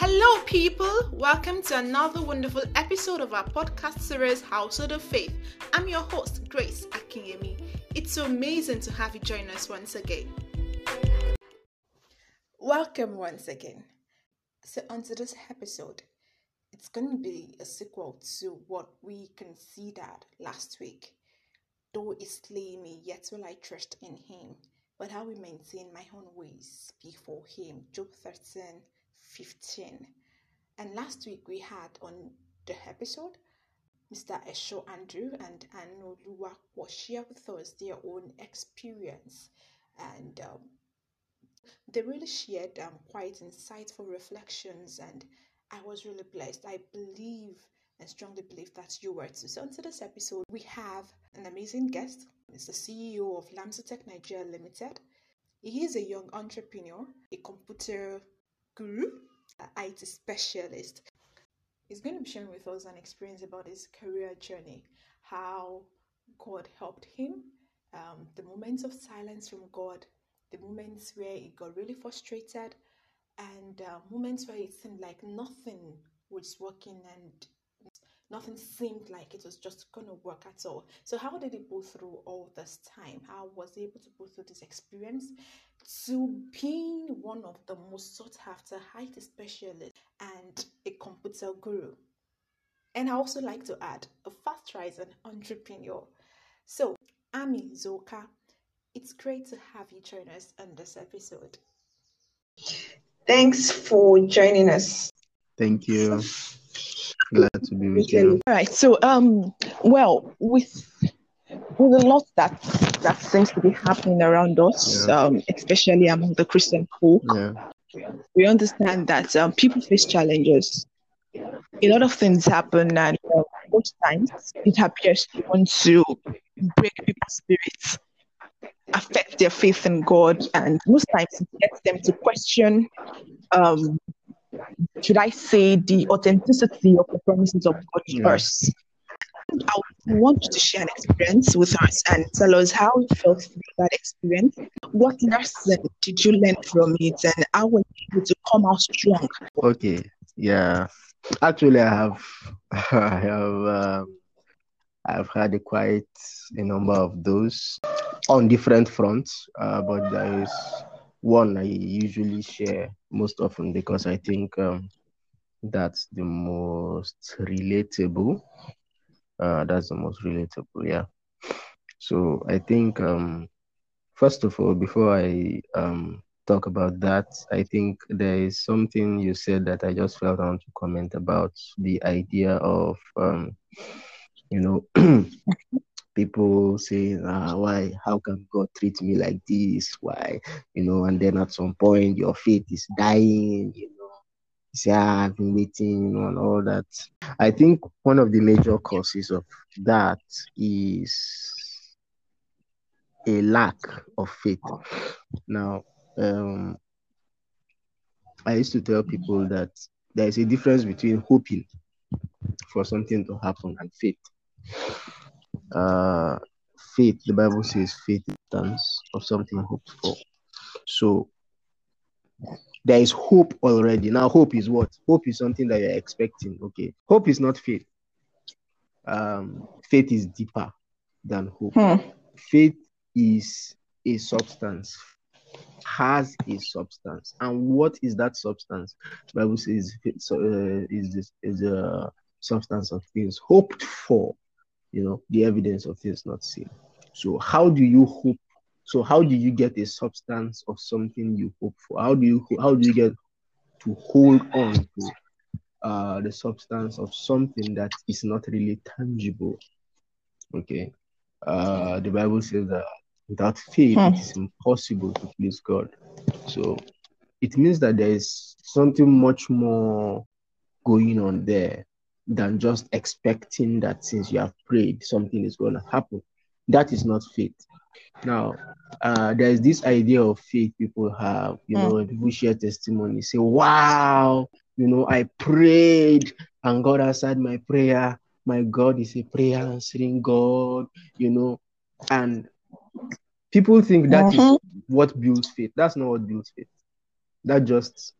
Hello, people! Welcome to another wonderful episode of our podcast series, Household of Faith. I'm your host, Grace Akinyemi. It's so amazing to have you join us once again. Welcome once again. So, onto this episode, it's going to be a sequel to what we considered last week. Though he slay me, yet will I trust in him. But I will maintain my own ways before him. Job 13 15. And last week we had on the episode Mr. Esho Andrew and Anoluwa was share with us their own experience and um, they really shared um, quite insightful reflections and I was really blessed. I believe and strongly believe that you were too. So, on today's episode, we have an amazing guest. It's the CEO of Lamsotech Nigeria Limited. He is a young entrepreneur, a computer guru, IT specialist. He's going to be sharing with us an experience about his career journey, how God helped him, um, the moments of silence from God, the moments where he got really frustrated, and uh, moments where it seemed like nothing was working and nothing seemed like it was just going to work at all. So, how did he go through all this time? How was he able to go through this experience to being one of the most sought after IT specialists and a computer guru? And I also like to add a fast rising entrepreneur. So, Ami Zoka, it's great to have you join us on this episode. Thanks for joining us. Thank you. Glad to be with you. All right. So, um, well, with with a lot that that seems to be happening around us, Yeah. um, especially among the Christian folk, Yeah. we understand that um, people face challenges. A lot of things happen, and uh, most times it appears to want to break people's spirits, affect their faith in God, and most times it gets them to question um, should I say, the authenticity of the promises of God Yeah. first. I want you to share an experience with us and tell us how you felt through that experience. What lesson did you learn from it, and how were you able to come out strong? Okay. Yeah. Actually, I have, I have, um, I've had a quite a number of those on different fronts. Uh, but there is one I usually share most often because I think um, that's the most relatable. Uh, that's the most relatable. Yeah. So I think um, first of all, before I um, talk about that, I think there is something you said that I just felt I want to comment about the idea of, um, you know, people saying, ah, why, how can God treat me like this? Why, you know, and then at some point your faith is dying, you know, you say, ah, I've been waiting, you know, and all that. I think one of the major causes of that is a lack of faith. Now, um, I used to tell people that there is a difference between hoping for something to happen and faith. Uh, faith, the Bible says, faith is substance of something hoped for. So there is hope already. Now, hope is what? Hope is something that you're expecting. Okay, hope is not faith. Um, faith is deeper than hope. Hmm. Faith is a substance has a substance and what is that substance the bible says it's, uh, is this is a substance of things hoped for you know the evidence of things not seen. So how do you hope so how do you get a substance of something you hope for? How do you how do you get to hold on to uh the substance of something that is not really tangible? Okay. Uh the bible says that without faith it is impossible to please god. So it means that there is something much more going on there than just expecting that since you have prayed something is going to happen that is not faith now uh there's this idea of faith people have you Hmm. know when people share testimony say wow you know i prayed and god answered my prayer my god is a prayer answering god you know and people think that is Mhm. what builds faith that's not what builds faith that just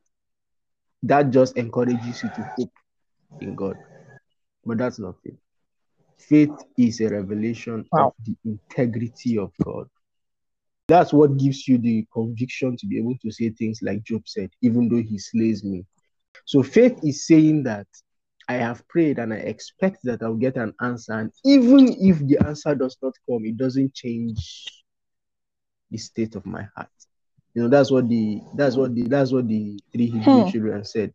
that just encourages you to hope in God. But that's not faith. Faith is a revelation Wow. of the integrity of God. That's what gives you the conviction to be able to say things like Job said, even though he slays me. So faith is saying that I have prayed and I expect that I'll get an answer. And even if the answer does not come, it doesn't change the state of my heart. You know, that's what the that's what the that's what the three Hebrew Hmm. children said.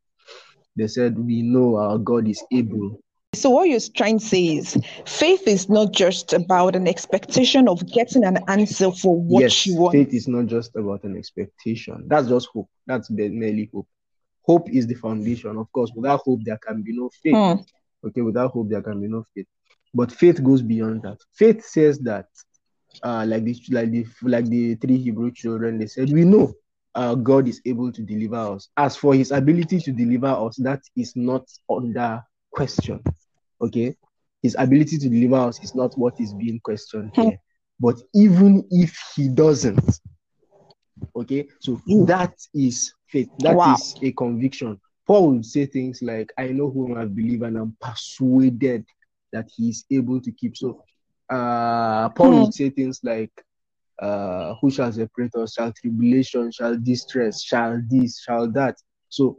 They said, We know our God is able. So what you're trying to say is faith is not just about an expectation of getting an answer for what yes, you want. faith is not just about an expectation. That's just hope. That's merely hope. Hope is the foundation. Of course, without hope, there can be no faith. Hmm. Okay, without hope, there can be no faith. But faith goes beyond that. Faith says that, uh, like the like the like the three Hebrew children, they said, we know uh, God is able to deliver us. As for His ability to deliver us, that is not under question. Okay, His ability to deliver us is not what is being questioned Hmm. here. But even if He doesn't, okay, so Mm. that is faith. That is Wow. a conviction. Paul would say things like, I know whom I believe and I'm persuaded that he is able to keep. So uh Paul Hmm. would say things like, uh, who shall separate us? Shall tribulation, shall distress, shall this, shall that. So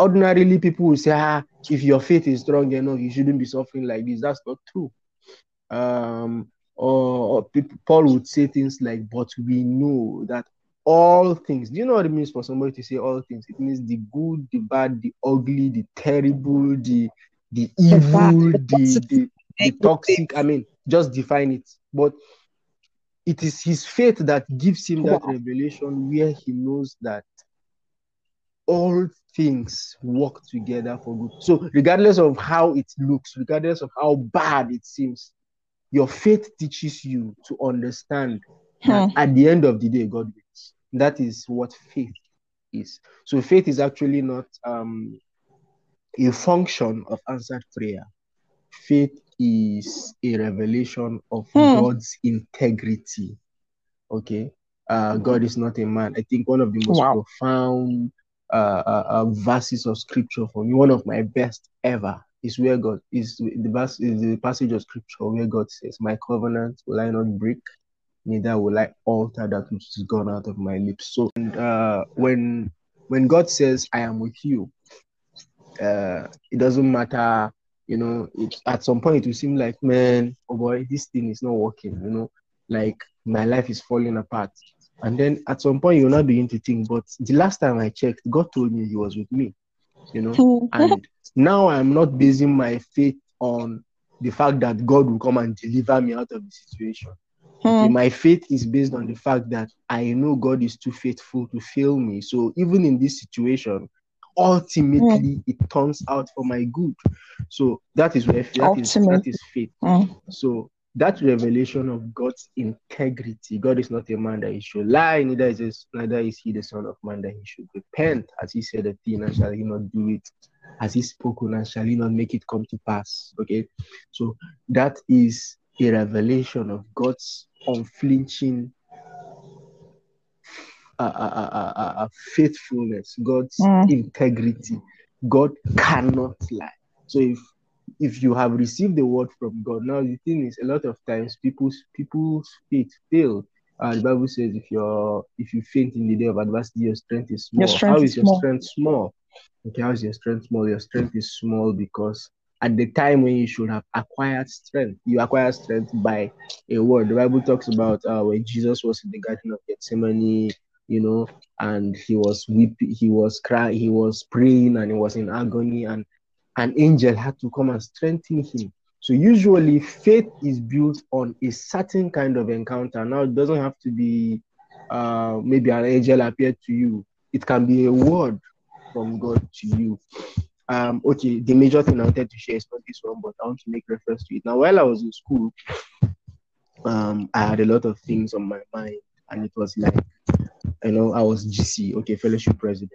ordinarily people will say, ah, if your faith is strong enough, you shouldn't be suffering like this. That's not true. Um, or, or people, Paul would say things like, but we know that all things. Do you know what it means for somebody to say all things? It means the good, the bad, the ugly, the terrible, the the evil, the the, the toxic. I mean, just define it. But it is his faith that gives him that revelation where he knows that all things work together for good. So, regardless of how it looks, regardless of how bad it seems, your faith teaches you to understand that Hmm. at the end of the day, God wins. That is what faith is. So, faith is actually not um, a function of answered prayer. Faith is a revelation of Hmm. God's integrity. Okay. Uh, God is not a man. I think one of the most Wow. profound uh, uh, verses of scripture for me, one of my best ever, is where God is the verse is the passage of scripture where God says, "My covenant will I not break, neither will I alter that which is gone out of my lips." So, and, uh, when when God says, "I am with you," uh, it doesn't matter. You know, it, at some point it will seem like, man, oh boy, this thing is not working. You know, like my life is falling apart. And then at some point you'll not begin to think, but the last time I checked, God told me He was with me. You know, Hmm. and now I'm not basing my faith on the fact that God will come and deliver me out of the situation. Okay, Hmm. my faith is based on the fact that I know God is too faithful to fail me. So even in this situation, ultimately it turns out for my good. So that is where that is that is faith. Hmm. So that revelation of God's integrity, God is not a man that he should lie, neither is this, neither is he the son of man that he should repent. As he said a thing, and shall he not do it? As he spoken, and shall he not make it come to pass? Okay, so that is a revelation of God's unflinching uh, uh, uh, uh, uh, faithfulness, God's Hmm. integrity. God cannot lie. So if if you have received the word from God, now the thing is, a lot of times people's people's faith fail. Uh, the Bible says, if you're if you faint in the day of adversity, your strength is small. strength How is is your small. strength small? Okay, how is your strength small? Your strength is small because at the time when you should have acquired strength, you acquire strength by a word. The Bible talks about uh, when Jesus was in the Garden of Gethsemane, you know, and he was weeping, he was crying, he was praying, and he was in agony, and an angel had to come and strengthen him. So usually faith is built on a certain kind of encounter. Now it doesn't have to be uh, maybe an angel appeared to you. It can be a word from God to you. Um, okay, the major thing I wanted to share is not this one, but I want to make reference to it. Now, while I was in school, um, I had a lot of things on my mind, and it was like, you know, I was GC, okay, fellowship president,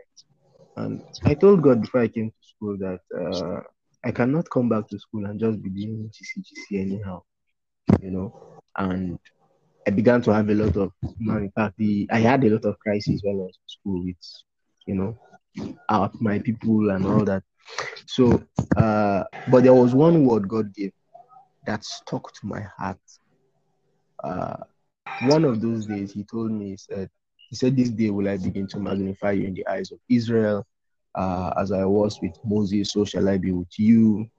and I told God before I came school that uh, I cannot come back to school and just be doing GC, GC anyhow, you know, and I began to have a lot of, in fact, the, I had a lot of crises while I was in school with, you know, out my people and all that. So, uh, but there was one word God gave that stuck to my heart. Uh, one of those days, He told me, He said, He said, This day will I begin to magnify you in the eyes of Israel. Uh, as I was with Moses, so shall I be with you.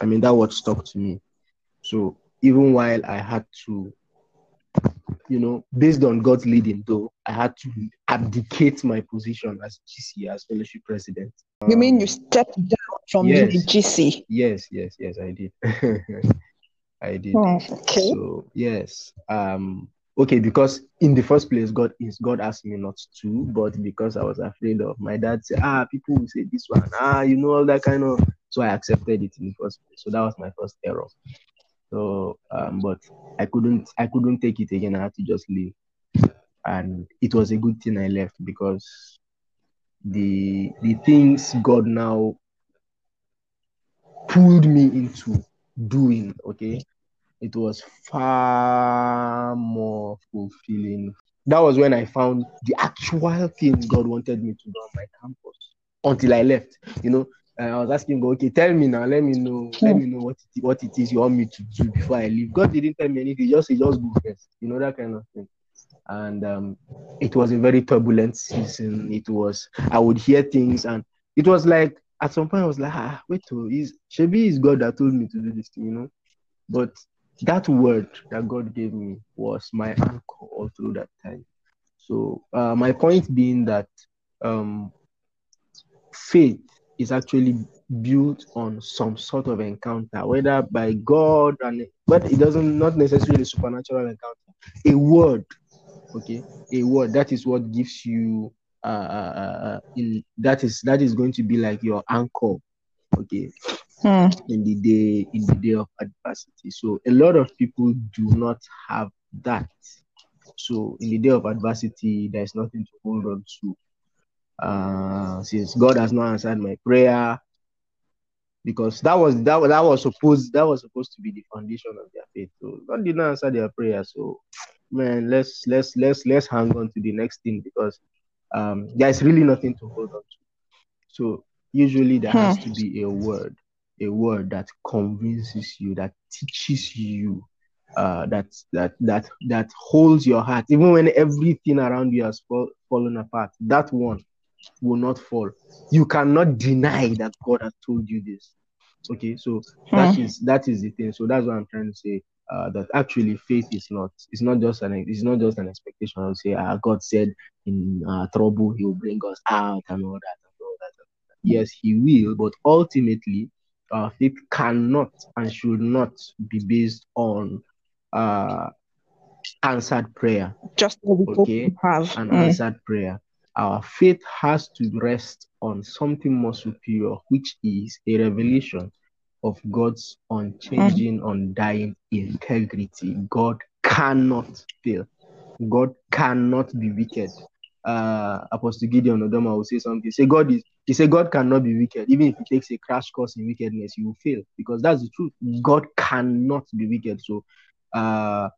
I mean, that word stuck to me. So even while I had to, you know, based on God's leading, though, I had to abdicate my position as GC, as fellowship president. You mean you stepped down from yes. being GC? Yes, yes, yes, I did. I did. Oh, okay. So yes, um, okay, because in the first place, God is God asked me not to, but because I was afraid of my dad said, ah, people will say this one, ah, you know, all that kind of. So I accepted it in the first place. So that was my first error. So, um, but I couldn't, I couldn't take it again. I had to just leave, and it was a good thing I left because the the things God now pulled me into doing, okay, it was far more fulfilling. That was when I found the actual things God wanted me to do on my campus until I left. You know, I was asking God, okay, tell me now, let me know, let me know what it, what it is you want me to do before I leave. God didn't tell me anything, just he just go first, you know, that kind of thing. And um, it was a very turbulent season. It was, I would hear things, and it was like at some point I was like, ah, wait, to is Shebi is God that told me to do this thing, you know. But that word that God gave me was my anchor all through that time. So uh, my point being that um, faith is actually built on some sort of encounter, whether by God and but it doesn't not necessarily supernatural encounter. A word, okay, a word that is what gives you uh, uh, in that is that is going to be like your anchor, okay, Hmm. in the day in the day of adversity. So a lot of people do not have that. So in the day of adversity, there's nothing to hold on to. Uh, since God has not answered my prayer, because that was that, that was supposed that was supposed to be the foundation of their faith. So God did not answer their prayer. So man, let's let's let's let's hang on to the next thing because um there's really nothing to hold on to. So usually there has to be a word, a word that convinces you, that teaches you, uh, that that that that holds your heart, even when everything around you has fall, fallen apart. That one will not fall. You cannot deny that God has told you this. Okay, so that is that is the thing. So that's what I'm trying to say. Uh, that actually faith is not it's not just an it's not just an expectation. I'll say uh, God said in uh, trouble He will bring us out and all that and all that. Yes, He will, but ultimately, uh, faith cannot and should not be based on uh, answered prayer Just what we hope Okay, have. an Mm. answered prayer. Our faith has to rest on something more superior, which is a revelation of God's unchanging, undying integrity. God cannot fail. God cannot be wicked. Uh, Apostle Gideon Odoma will say something. Say God is. He said God cannot be wicked. Even if he takes a crash course in wickedness, he will fail because that's the truth. God cannot be wicked. So, uh,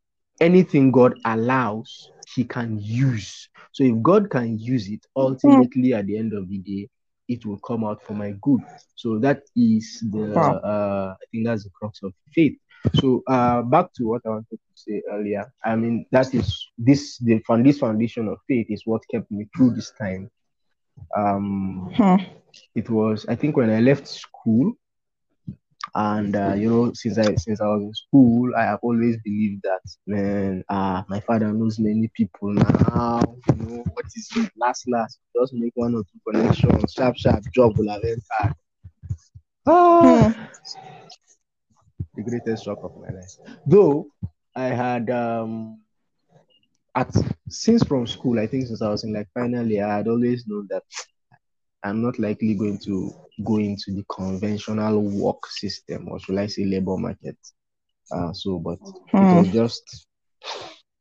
anything God allows, He can use. So if God can use it, ultimately at the end of the day, it will come out for my good. So that is the uh, I think that's the crux of faith. So uh, back to what I wanted to say earlier. I mean that is this the this foundation of faith is what kept me through this time. Um, Hmm. it was I think when I left school, and uh, you know since I since I was in school, I have always believed that man, uh, my father knows many people now. You know what is it? Last last, just make one or two connections, sharp sharp job will have entered. Ah, the greatest shock of my life. Though I had um at since from school, I think since I was in like finally, I had always known that I'm not likely going to go into the conventional work system, or should I say labor market. Uh, so, but it was just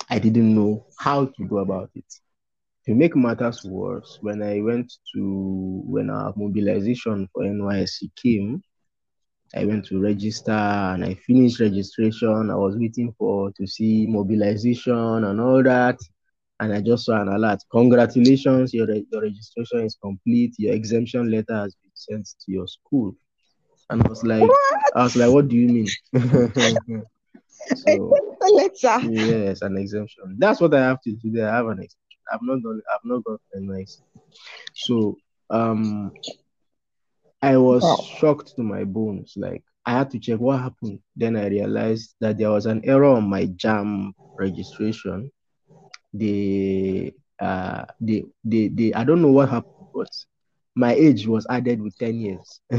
I didn't know how to go about it. To make matters worse, when I went to when our mobilization for NYSC came, I went to register and I finished registration. I was waiting for to see mobilization and all that. and I just saw an alert. Congratulations, your, re- your registration is complete. Your exemption letter has been sent to your school. And I was like, What? I was like, what do you mean? so letter. yes, an exemption. That's what I have to do. Today. I have an exemption. I've not done. I've not got a nice. So um, I was Wow. shocked to my bones. Like I had to check what happened. Then I realized that there was an error on my JAMB registration. The uh the the they I don't know what happened, but my age was added with 10 years.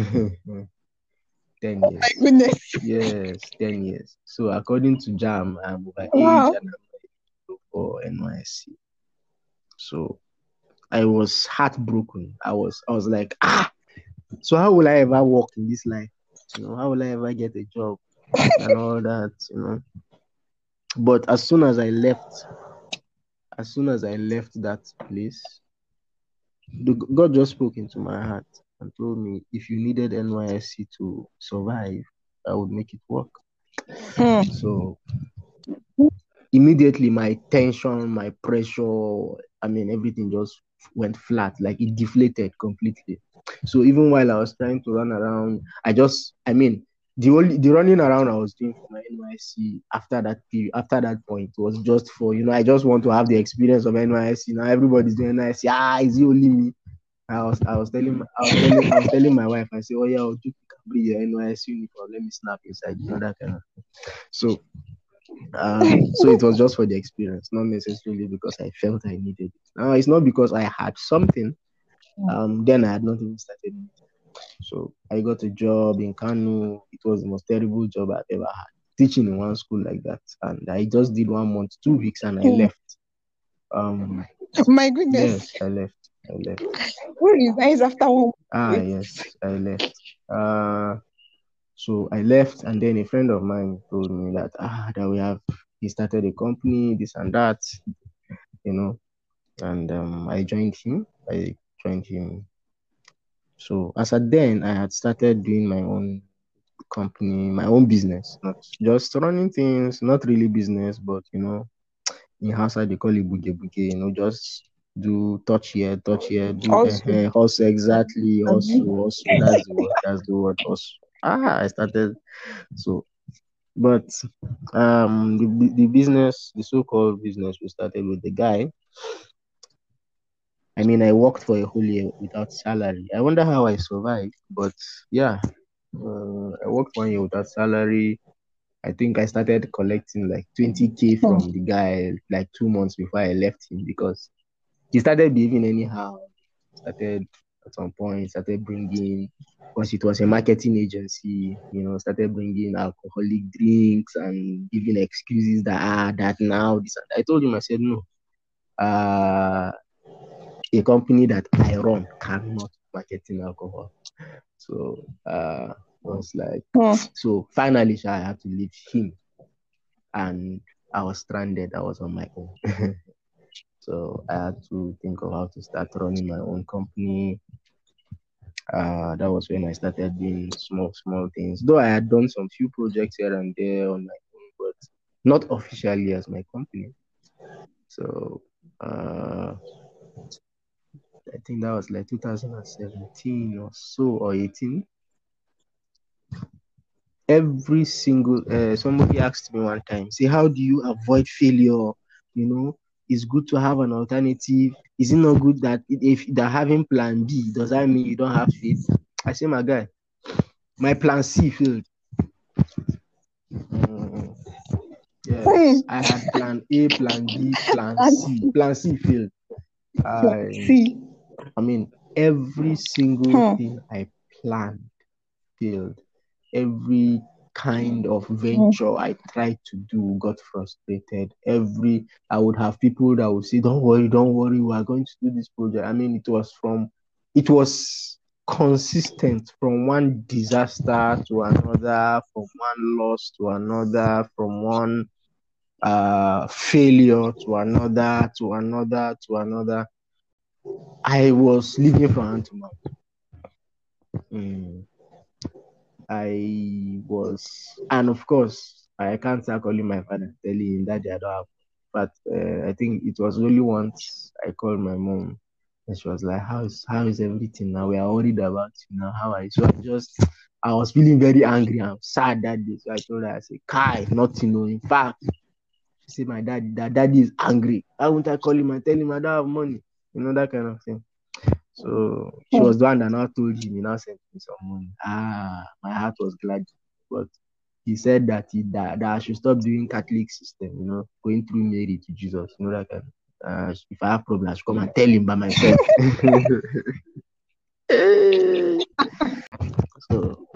10 My years. goodness. Yes, 10 years. So according to JAMB, I'm over age Wow. and I'm for NYSC. So I was heartbroken. I was I was like, ah, so how will I ever work in this life? You know, how will I ever get a job and all that, you know? But as soon as I left, as soon as I left that place, the, God just spoke into my heart and told me if you needed NYSC to survive, I would make it work. Hmm. So immediately my tension, my pressure, I mean everything just went flat, like it deflated completely. So even while I was trying to run around, I just I mean the only the running around I was doing for my NYSC after that period, after that point was just for you know I just want to have the experience of NYSC. Now everybody's doing NYSC. Ah, is it only me? I was I was telling my- I was telling I was telling my wife, I said, Oh yeah, I'll do bring your NYSC uniform, let me snap inside, you know that kind of thing. So um, so it was just for the experience, not necessarily because I felt I needed it. Now it's not because I had something. Um, then I had not even started. So I got a job in Kano. It was the most terrible job I've ever had. Teaching in one school like that, and I just did one month, two weeks, and I Hmm. left. Um, My goodness. yes, I left. I left. Who resigns after one Ah, yes, I left. Uh, so I left, and then a friend of mine told me that ah, that we have he started a company, this and that, you know, and um, I joined him. I joined him. So as at then, I had started doing my own company, my own business, not just running things, not really business, but you know, in Hausa they call it buge buge, you know, just do touch here, touch here, do Also. uh, hustle exactly, hustle, hustle. That's the word. That's the word. Hustle. Ah, I started so, but um, the the business, the so-called business, we started with the guy. I mean, I worked for a whole year without salary. I wonder how I survived, but yeah, uh, I worked one year without salary. I think I started collecting like 20k Hmm. from the guy like two months before I left him because he started behaving anyhow. Started at some point, started bringing, because it was a marketing agency, you know, started bringing alcoholic drinks and giving excuses that ah, that now this. and. I told him, I said no. Uh, a company that I run cannot marketing alcohol. So uh, I was like, Hmm. so finally, I had to leave him, and I was stranded. I was on my own. so I had to think of how to start running my own company. Uh, that was when I started doing small, small things. Though I had done some few projects here and there on my own, but not officially as my company. So uh, I think that was like 2017 or so, or 18. Every single uh, somebody asked me one time, say, how do you avoid failure? You know, it's good to have an alternative. Is it not good that if they're having plan B, does that mean you don't have faith? I say, my guy, my plan C failed. Mm, yes, I had plan A, plan B, plan C. Plan C failed. I, mean, every single Hmm. thing I planned failed. Every kind of venture I tried to do got frustrated. Every I would have people that would say, "Don't worry, don't worry, we are going to do this project." I mean, it was from, it was consistent from one disaster to another, from one loss to another, from one uh failure to another, to another, to another. I was living from hand to mouth. Mm. I was, and of course, I can't start calling my father, telling him that I don't have. But uh, I think it was only once I called my mom and she was like, How is how is everything now? We are worried about you now. How are you? So I just I was feeling very angry and sad that day. So I told her, I said, Kai, nothing, no. In fact, she said, My dad, that daddy is angry. Why won't I call him and tell him I don't have money? You know, that kind of thing. So she was the one that now told him, he now sent me some money. Ah, my heart was glad. But he said that he that, that I should stop doing Catholic system, you know, going through Mary to Jesus, you know that kind uh, if I have problems, I should come and tell him by myself. so,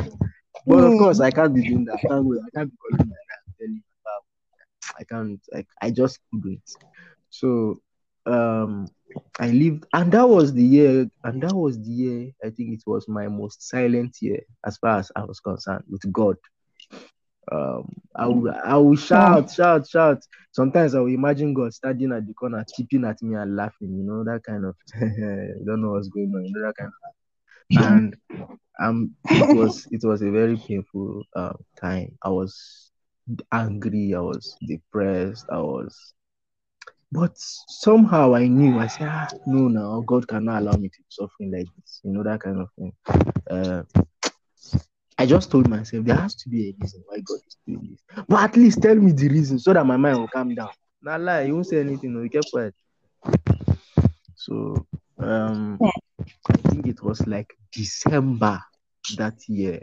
but of course, I can't be doing that. I can't, I can't be calling my dad and telling him about. I can't. Like, I just couldn't. So, um, I lived, and that was the year, and that was the year. I think it was my most silent year, as far as I was concerned, with God. Um, I will, I will shout, shout, shout. Sometimes I will imagine God standing at the corner, keeping at me and laughing. You know that kind of. don't know what's going on. You know that kind of. And um, it was it was a very painful uh, time. I was angry. I was depressed. I was but somehow I knew, I said, ah, no, now God cannot allow me to be suffering like this, you know, that kind of thing. Uh, I just told myself there has to be a reason why God is doing this. But at least tell me the reason so that my mind will calm down. Not lie, you won't say anything, no, you kept quiet. So um I think it was like December that year.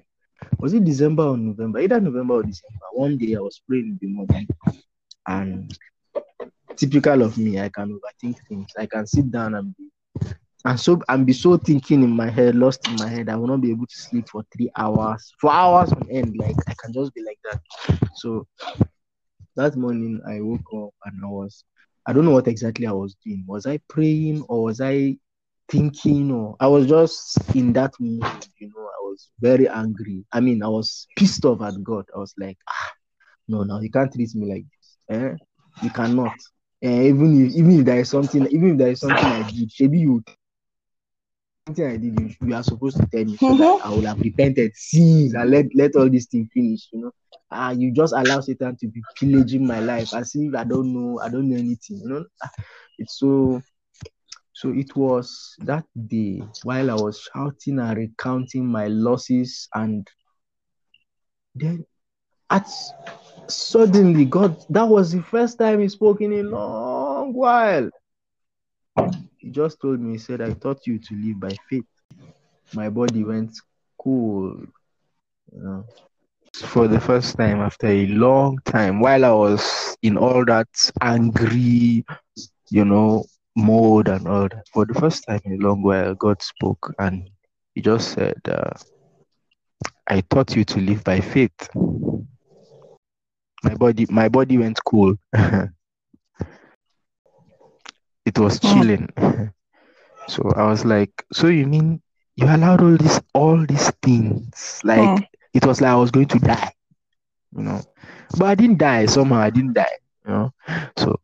Was it December or November? Either November or December. One day I was praying in the morning and typical of me, I can overthink things. I can sit down and be and so and be so thinking in my head, lost in my head. I will not be able to sleep for three hours, four hours on end. Like I can just be like that. So that morning I woke up and I was I don't know what exactly I was doing. Was I praying or was I thinking or I was just in that mood, you know, I was very angry. I mean, I was pissed off at God. I was like, ah, no, no, you can't treat me like this. Eh? You cannot. Eh, even if even if there is something, even if there is something I did, maybe you something I did, you, you are supposed to tell me so that I will have repented, sins, and let let all this thing finish. You know, ah, you just allow Satan to be pillaging my life as if I don't know, I don't know anything. You know, Ah, it's so. So it was that day while I was shouting and recounting my losses, and then at suddenly God, that was the first time He spoke in a long while. He just told me, He said, I taught you to live by faith. My body went cool. You know. For the first time after a long time, while I was in all that angry, you know, mode and all that, for the first time in a long while, God spoke and He just said, uh, I taught you to live by faith. My body, my body went cool. it was Mm. chilling. so I was like, so you mean you allowed all this, all these things? Like Mm. it was like I was going to die, you know. But I didn't die. Somehow I didn't die, you know. So,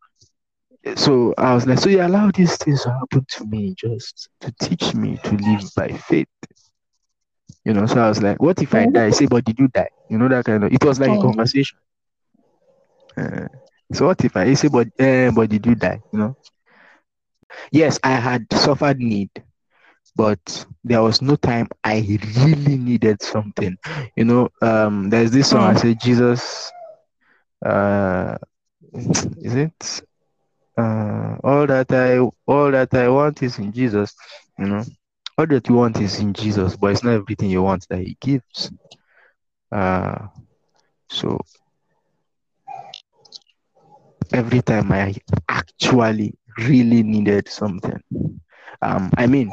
so I was like, so you allowed these things to happen to me just to teach me to live by faith, you know. So I was like, what if I Mm. die? Say, but did you die? You know that kind of. It was like a conversation. Uh, so what if I say, but uh, but did you die? You know. Yes, I had suffered need, but there was no time I really needed something. You know, um, there's this song I Mm. say, Jesus, uh, is it? Uh, all that I all that I want is in Jesus. You know, all that you want is in Jesus, but it's not everything you want that He gives. Uh, so every time I actually really needed something, um, I mean,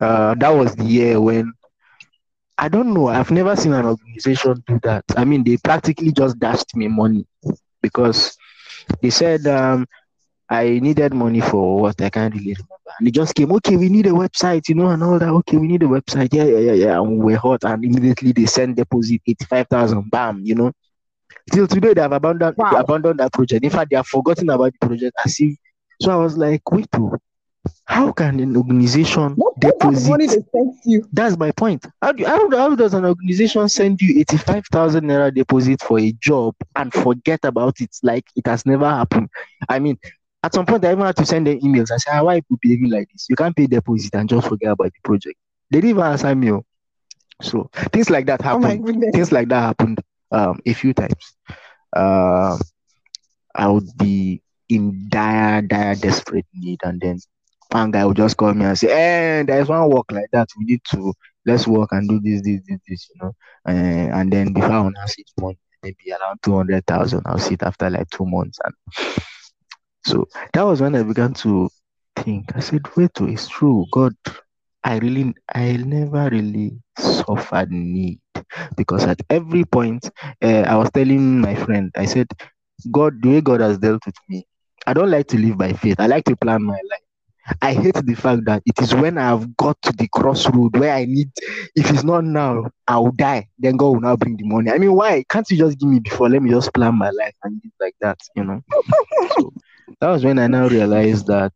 uh, that was the year when I don't know. I've never seen an organization do that. I mean, they practically just dashed me money because they said um, I needed money for what I can't really remember. And they just came, okay, we need a website, you know, and all that. Okay, we need a website. Yeah, yeah, yeah, yeah. And we're hot. And immediately they send deposit 85,000, bam, you know. Till today, they have abandoned, Wow. abandoned that project. In fact, they have forgotten about the project I see. So I was like, wait, oh, how can an organization What deposit? they sent you? That's my point. How, do, how, how does an organization send you 85,000 naira deposit for a job and forget about it like it has never happened? I mean, at some point, I even had to send them emails. I said, "Ah, why people behaving like this? You can't pay deposit and just forget about the project. They didn't even answer me. oh. So things like that Oh happen. Things like that happened um, a few times. Uh, I would be in dire, dire, desperate need, and then one guy would just call me and say, "Hey, there's one work like that. We need to let's work and do this, this, this, this, you know." Uh, and then before I announce it, money maybe around two hundred thousand. I'll see it after like two months, and so that was when I began to think. I said, "Wait, oh, it's true. God, I really, I never really suffered need because at every point, uh, I was telling my friend, I said, God, the way God has dealt with me, I don't like to live by faith. I like to plan my life. I hate the fact that it is when I have got to the crossroad where I need, if it's not now, I'll die. Then God will now bring the money. I mean, why? Can't you just give me before? Let me just plan my life and live like that, you know? So that was when I now realized that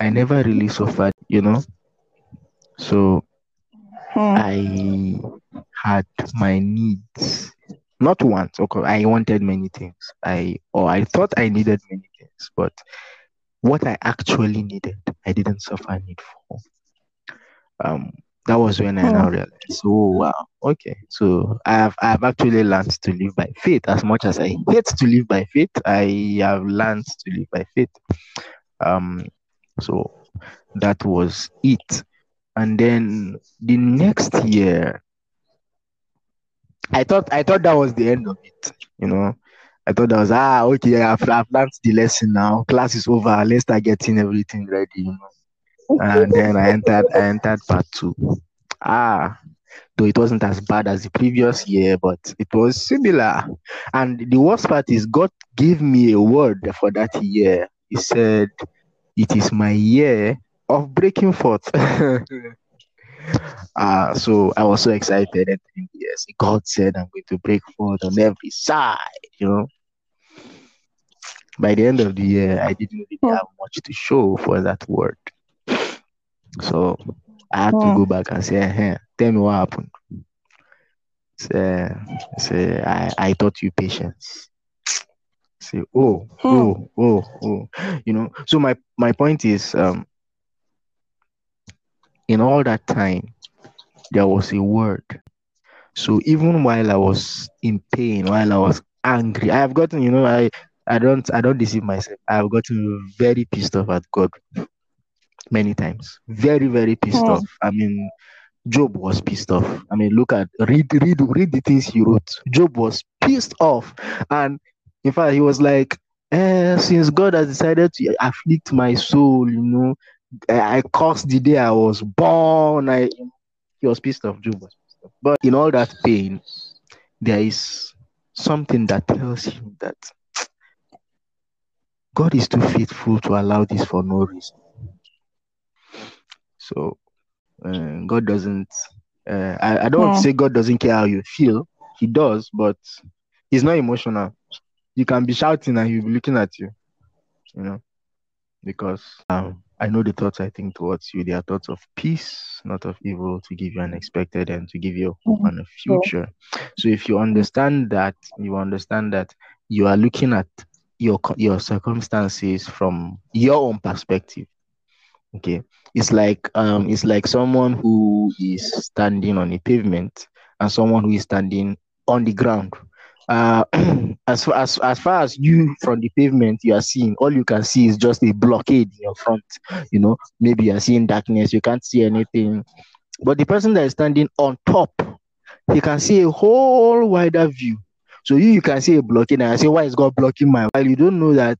I never really suffered, you know? So Hmm. I had my needs not once. Okay, I wanted many things. I or I thought I needed many things, but what I actually needed, I didn't suffer need for. Um, that was when I now Hmm. realized, oh wow, okay. So I have I have actually learned to live by faith. As much as I hate to live by faith, I have learned to live by faith. Um, so that was it. And then the next year, I thought I thought that was the end of it. You know, I thought that was ah okay. I've, I've learned the lesson now. Class is over. Let's start getting everything ready. You know. And then I entered I entered part two. Ah, though it wasn't as bad as the previous year, but it was similar. And the worst part is God gave me a word for that year. He said, "It is my year of breaking forth." Uh, so I was so excited and yes, God said I'm going to break forth on every side, you know. By the end of the year, I didn't really have much to show for that word. So I had to Hmm. go back and say, hey, tell me what happened. Say, say I, I taught you patience. Say, oh, Hmm. oh, oh, oh. You know, so my, my point is um in all that time, there was a word So even while I was in pain, while I was angry, I have gotten, you know, I I don't I don't deceive myself. I have gotten very pissed off at God many times. Very, very pissed Hmm. off. I mean, Job was pissed off. I mean, look at read read read the things he wrote. Job was pissed off. And in fact, he was like, eh, since God has decided to afflict my soul, you know, I, cursed the day I was born. I he was pissed off. Job was pissed off. But in all that pain, there is something that tells him that God is too faithful to allow this for no reason. So uh, God doesn't. Uh, I, I don't say God doesn't care how you feel. He does, but He's not emotional. You can be shouting and He'll be looking at you. You know, because um, I know the thoughts I think towards you. They are thoughts of peace, not of evil, to give you an expected and to give you hope Hmm. and a future. So if you understand that, you understand that you are looking at your your circumstances from your own perspective. Okay, it's like um, it's like someone who is standing on a pavement and someone who is standing on the ground. Uh, as far as as far as you from the pavement you are seeing, all you can see is just a blockade in your front. You know, maybe you are seeing darkness, you can't see anything. But the person that is standing on top, he can see a whole wider view. So you, you can see a blockade, and I say, why is God blocking my? While you don't know that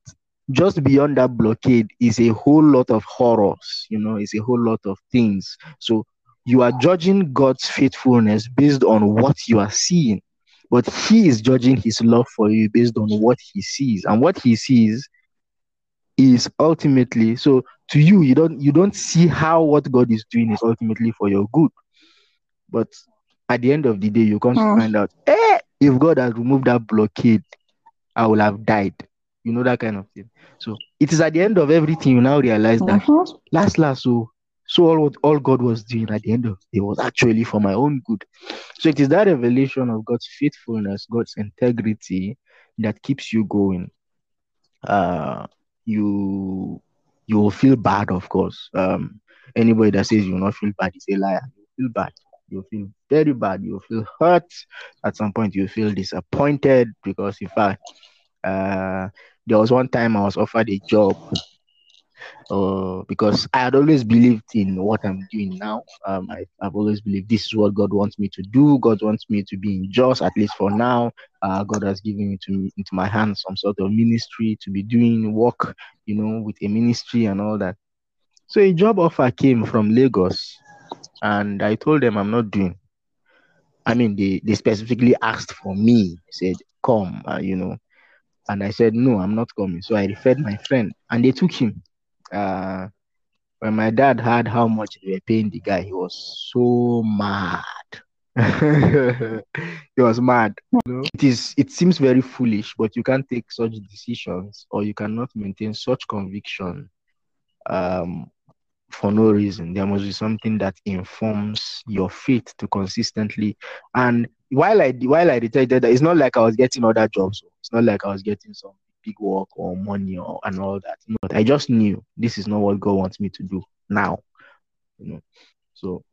just beyond that blockade is a whole lot of horrors. You know, it's a whole lot of things. So you are judging God's faithfulness based on what you are seeing, but He is judging His love for you based on what He sees, and what He sees is ultimately so to you. You don't you don't see how what God is doing is ultimately for your good, but at the end of the day, you come to Hmm. find out, eh, if God had removed that blockade, I would have died. You know that kind of thing. So it is at the end of everything you now realize that Mhm. last last so so all what all God was doing at the end of it was actually for my own good. So it is that revelation of God's faithfulness, God's integrity that keeps you going. Uh you you will feel bad, of course. Um anybody that says you will not feel bad is a liar. You feel bad. You feel very bad. You feel hurt. At some point, you feel disappointed because, in fact, uh, there was one time I was offered a job uh, because I had always believed in what I'm doing now. Um, I, I've always believed this is what God wants me to do. God wants me to be in JOS, at least for now. Uh, God has given into, into my hands some sort of ministry to be doing work, you know, with a ministry and all that. So a job offer came from Lagos, and I told them I'm not doing. I mean, they, they specifically asked for me, said, come, uh, you know. And I said, no, I'm not coming. So I referred my friend, and they took him. Uh, when my dad heard how much they were paying the guy, he was so mad. he was mad. You know? It is. It seems very foolish, but you can't take such decisions, or you cannot maintain such conviction um, for no reason. There must be something that informs your faith to consistently. And while I while I that, it's not like I was getting other jobs. It's not like I was getting some big work or money or and all that. But I just knew this is not what God wants me to do now. You know. So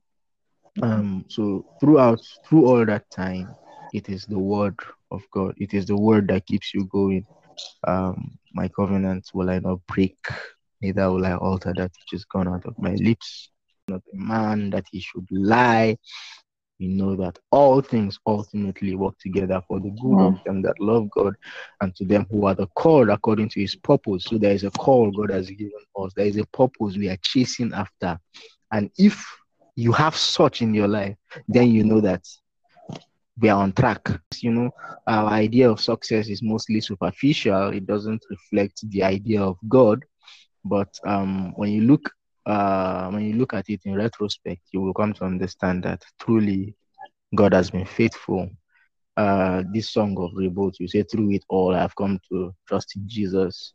um so throughout through all that time, it is the word of God. It is the word that keeps you going. Um my covenant will I not break, neither will I alter that which is gone out of my lips. Not a man that he should lie. We know that all things ultimately work together for the good of them that love God and to them who are the called according to his purpose. So there is a call God has given us. There is a purpose we are chasing after. And if you have such in your life, then you know that we are on track. You know, our idea of success is mostly superficial. It doesn't reflect the idea of God. But um, when you look uh, when you look at it in retrospect, you will come to understand that truly God has been faithful. Uh, this song of Reboot, you say, through it all, I've come to trust in Jesus.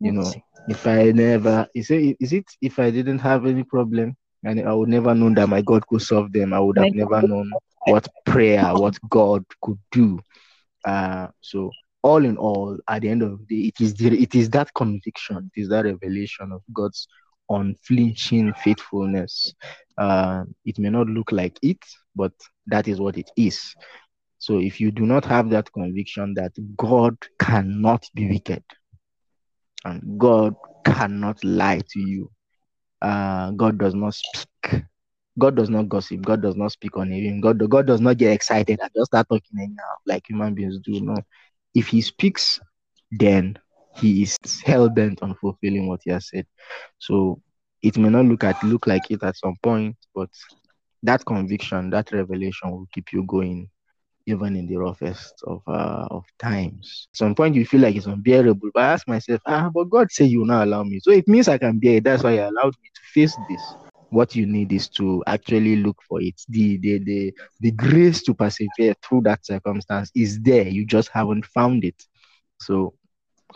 You know, if I never, you say, is it if I didn't have any problem and I would never known that my God could solve them, I would have never known what prayer, what God could do. Uh, so all in all, at the end of the day, it is the, it is that conviction, it is that revelation of God's unflinching faithfulness. Uh, it may not look like it, but that is what it is. So if you do not have that conviction that God cannot be wicked and God cannot lie to you, uh, God does not speak. God does not gossip. God does not speak on him. God, God does not get excited and just start talking anyhow like human beings do. No. If he speaks, then he is hell bent on fulfilling what he has said. So it may not look at look like it at some point, but that conviction, that revelation will keep you going even in the roughest of uh, of times. At some point you feel like it's unbearable, but I ask myself, ah, but God said you will not allow me. So it means I can bear it. That's why He allowed me to face this. What you need is to actually look for it. The the the the grace to persevere through that circumstance is there. You just haven't found it. So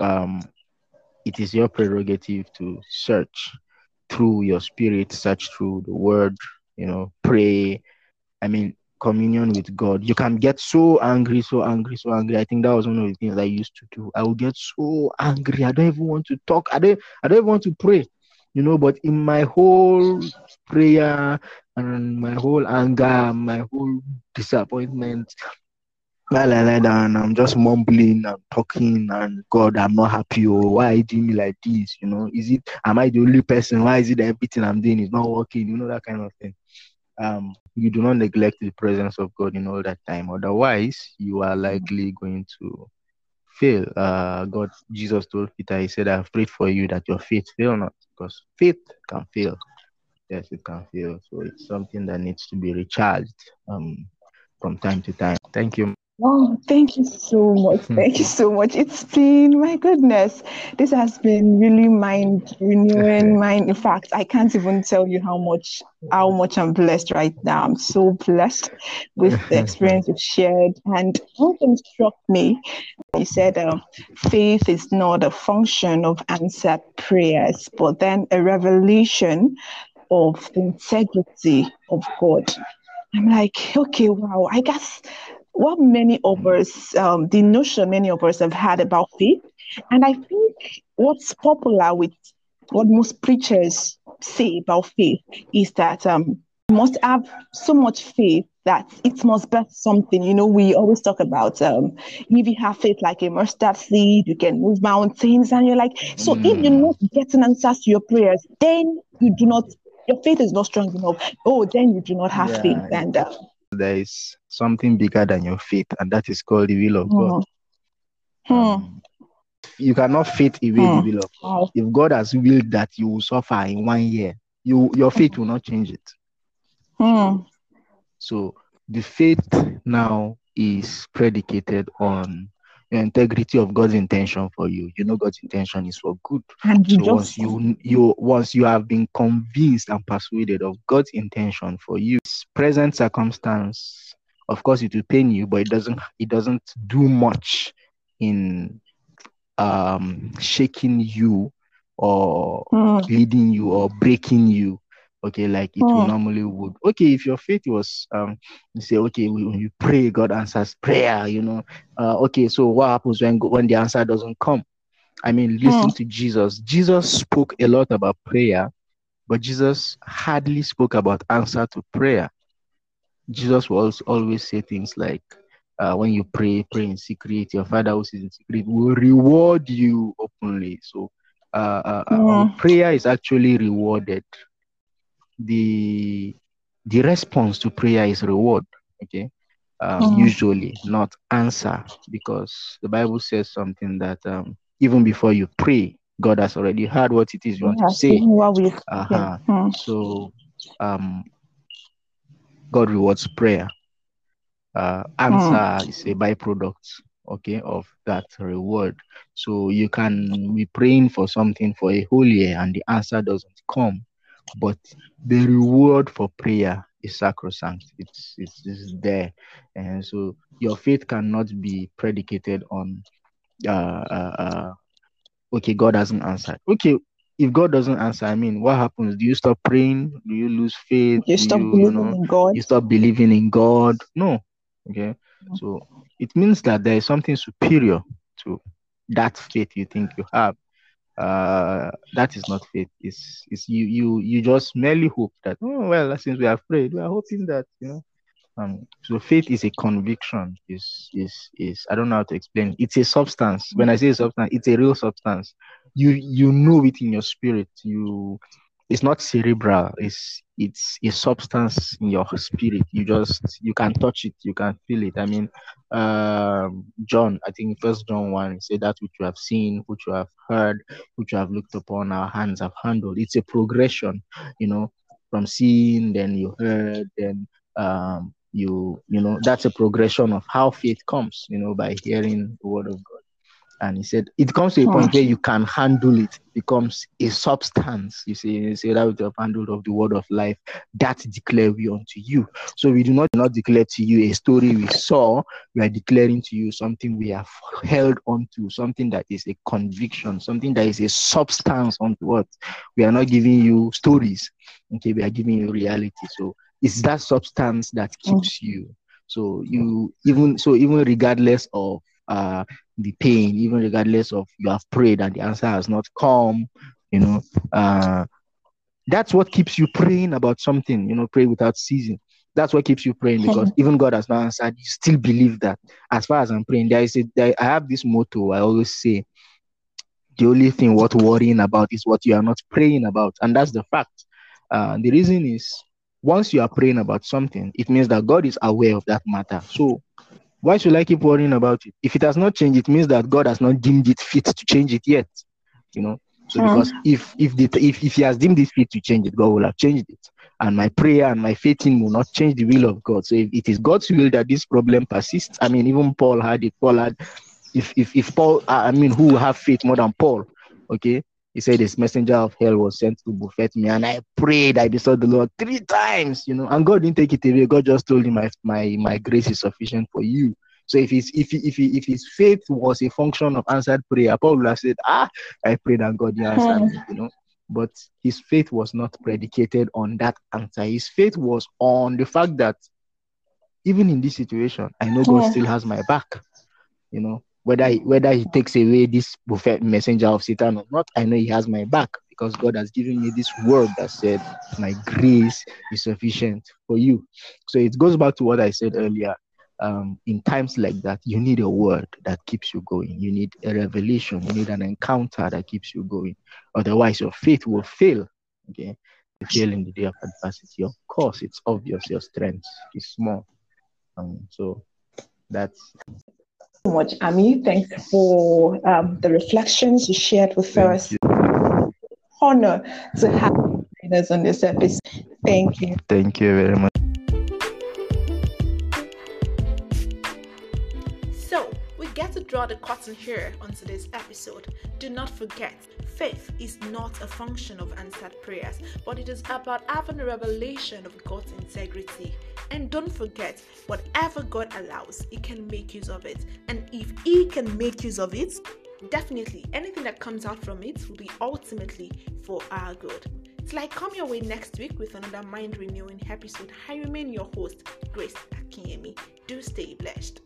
um it is your prerogative to search through your spirit, search through the word, you know, pray. I mean, communion with God. You can get so angry, so angry, so angry. I think that was one of the things I used to do. I would get so angry. I don't even want to talk. I don't I don't even want to pray. You know, but in my whole prayer and my whole anger, my whole disappointment, while I lie down, I'm just mumbling and talking, and God, I'm not happy. Oh, why are you doing me like this? You know, is it am I the only person? Why is it everything I'm doing is not working? You know, that kind of thing. Um, you do not neglect the presence of God in all that time. Otherwise, you are likely going to fail. Uh, God, Jesus told Peter, He said, I've prayed for you that your faith fail not, because faith can fail. Yes, it can fail. So it's something that needs to be recharged um, from time to time. Thank you. Oh, thank you so much. Thank you so much. It's been, my goodness, this has been really mind renewing. Mind, in fact, I can't even tell you how much how much I'm blessed right now. I'm so blessed with the experience you've shared. And one thing struck me. You said um, faith is not a function of answered prayers, but then a revelation of the integrity of God. I'm like, okay, wow. I guess what many of us, um, the notion many of us have had about faith, and I think what's popular with what most preachers say about faith is that um, you must have so much faith that it must be something. You know, we always talk about um, if you have faith like a mustard seed, you can move mountains, and you're like, so mm. if you're not getting answers to your prayers, then you do not, your faith is not strong enough. Oh, then you do not have yeah. faith, and uh, there is something bigger than your faith, and that is called the will of God. Hmm. Um, you cannot fit away hmm. the will of God. If God has willed that you will suffer in one year, you your faith will not change it. Hmm. So the faith now is predicated on integrity of God's intention for you. You know God's intention is for good. And so just... once you you once you have been convinced and persuaded of God's intention for you, present circumstance, of course it will pain you, but it doesn't it doesn't do much in um shaking you or mm. leading you or breaking you okay like it will normally would. Okay if your faith was um you say okay when you pray god answers prayer you know uh okay so what happens when when the answer doesn't come? I mean listen to jesus. Jesus spoke a lot about prayer but jesus hardly spoke about answer to prayer. Jesus will always say things like uh, when you pray pray in secret your father who is in secret will reward you openly. So uh, uh, uh prayer is actually rewarded the the response to prayer is reward okay um, mm. usually not answer because the bible says something that um, even before you pray god has already heard what it is you want to say uh-huh. mm. so um, god rewards prayer uh, answer mm. is a byproduct okay of that reward so you can be praying for something for a whole year and the answer doesn't come but the reward for prayer is sacrosanct. It's, it's, it's there. And so your faith cannot be predicated on, uh, uh, uh, okay, God hasn't answered. Okay, if God doesn't answer, I mean, what happens? Do you stop praying? Do you lose faith? You stop you, believing you know, in God. You stop believing in God. No. Okay. So it means that there is something superior to that faith you think you have uh, that is not faith. It's, it's you you you just merely hope that oh well since we are prayed we are hoping that you know. Um so faith is a conviction. Is is is I don't know how to explain. It's a substance. When I say substance it's a real substance. You you know it in your spirit. You it's not cerebral. It's it's a substance in your spirit. You just you can touch it. You can feel it. I mean um john i think first john 1 say that which you have seen which you have heard which you have looked upon our hands have handled. It's a progression you know from seeing then you heard then um you you know that's a progression of how faith comes you know by hearing the word of god and he said it comes to a point where you can handle it, it becomes a substance. You see, you say that with the handle of the word of life, that declare we unto you. So we do not not declare to you a story we saw, we are declaring to you something we have held onto, something that is a conviction, something that is a substance unto what we are not giving you stories. Okay, we are giving you reality. So it's that substance that keeps mm. you. So you even so even regardless of uh, the pain, even regardless of you have prayed and the answer has not come, you know, uh, that's what keeps you praying about something, you know, pray without ceasing. That's what keeps you praying because even God has not answered, you still believe that. As far as I'm praying, there is a, there, I have this motto I always say the only thing worth worrying about is what you are not praying about. And that's the fact. Uh, the reason is once you are praying about something, it means that God is aware of that matter. So why should I keep worrying about it? If it has not changed, it means that God has not deemed it fit to change it yet. You know. So mm. because if if the if, if he has deemed it fit to change it, God will have changed it. and my prayer and my faith in will not change the will of God. So if it is God's will that this problem persists, I mean, even Paul had it. Paul had, if if if Paul, I mean, who have faith more than Paul? Okay, he said this messenger of hell was sent to buffet me, and I prayed, I besought the Lord three times, you know, and God didn't take it away. God just told him, my my my grace is sufficient for you. So if his if he, if he, if his faith was a function of answered prayer, Paul would have said, Ah, I prayed and God answered me, you know. But his faith was not predicated on that answer. His faith was on the fact that even in this situation, I know God still has my back. You know, whether he, whether he takes away this buffet messenger of Satan or not, I know he has my back because God has given me this word that said, My grace is sufficient for you. So it goes back to what I said earlier um, in times like that, you need a word that keeps you going. You need a revelation. You need an encounter that keeps you going. Otherwise, your faith will fail. Okay, you fail in the day of adversity. Of course, it's obvious your strength is small. Um, so that's so much, Ami. Thanks for um, the reflections you shared with Thank us. Honor to have us on this episode. Thank you. Thank you very much. Draw the curtain here on today's episode, do not forget faith is not a function of answered prayers, but it is about having a revelation of God's integrity. And don't forget, whatever God allows, He can make use of it. And if He can make use of it, definitely anything that comes out from it will be ultimately for our good. Till I come your way next week with another mind renewing episode, I remain your host, Grace Akinyemi. Do stay blessed.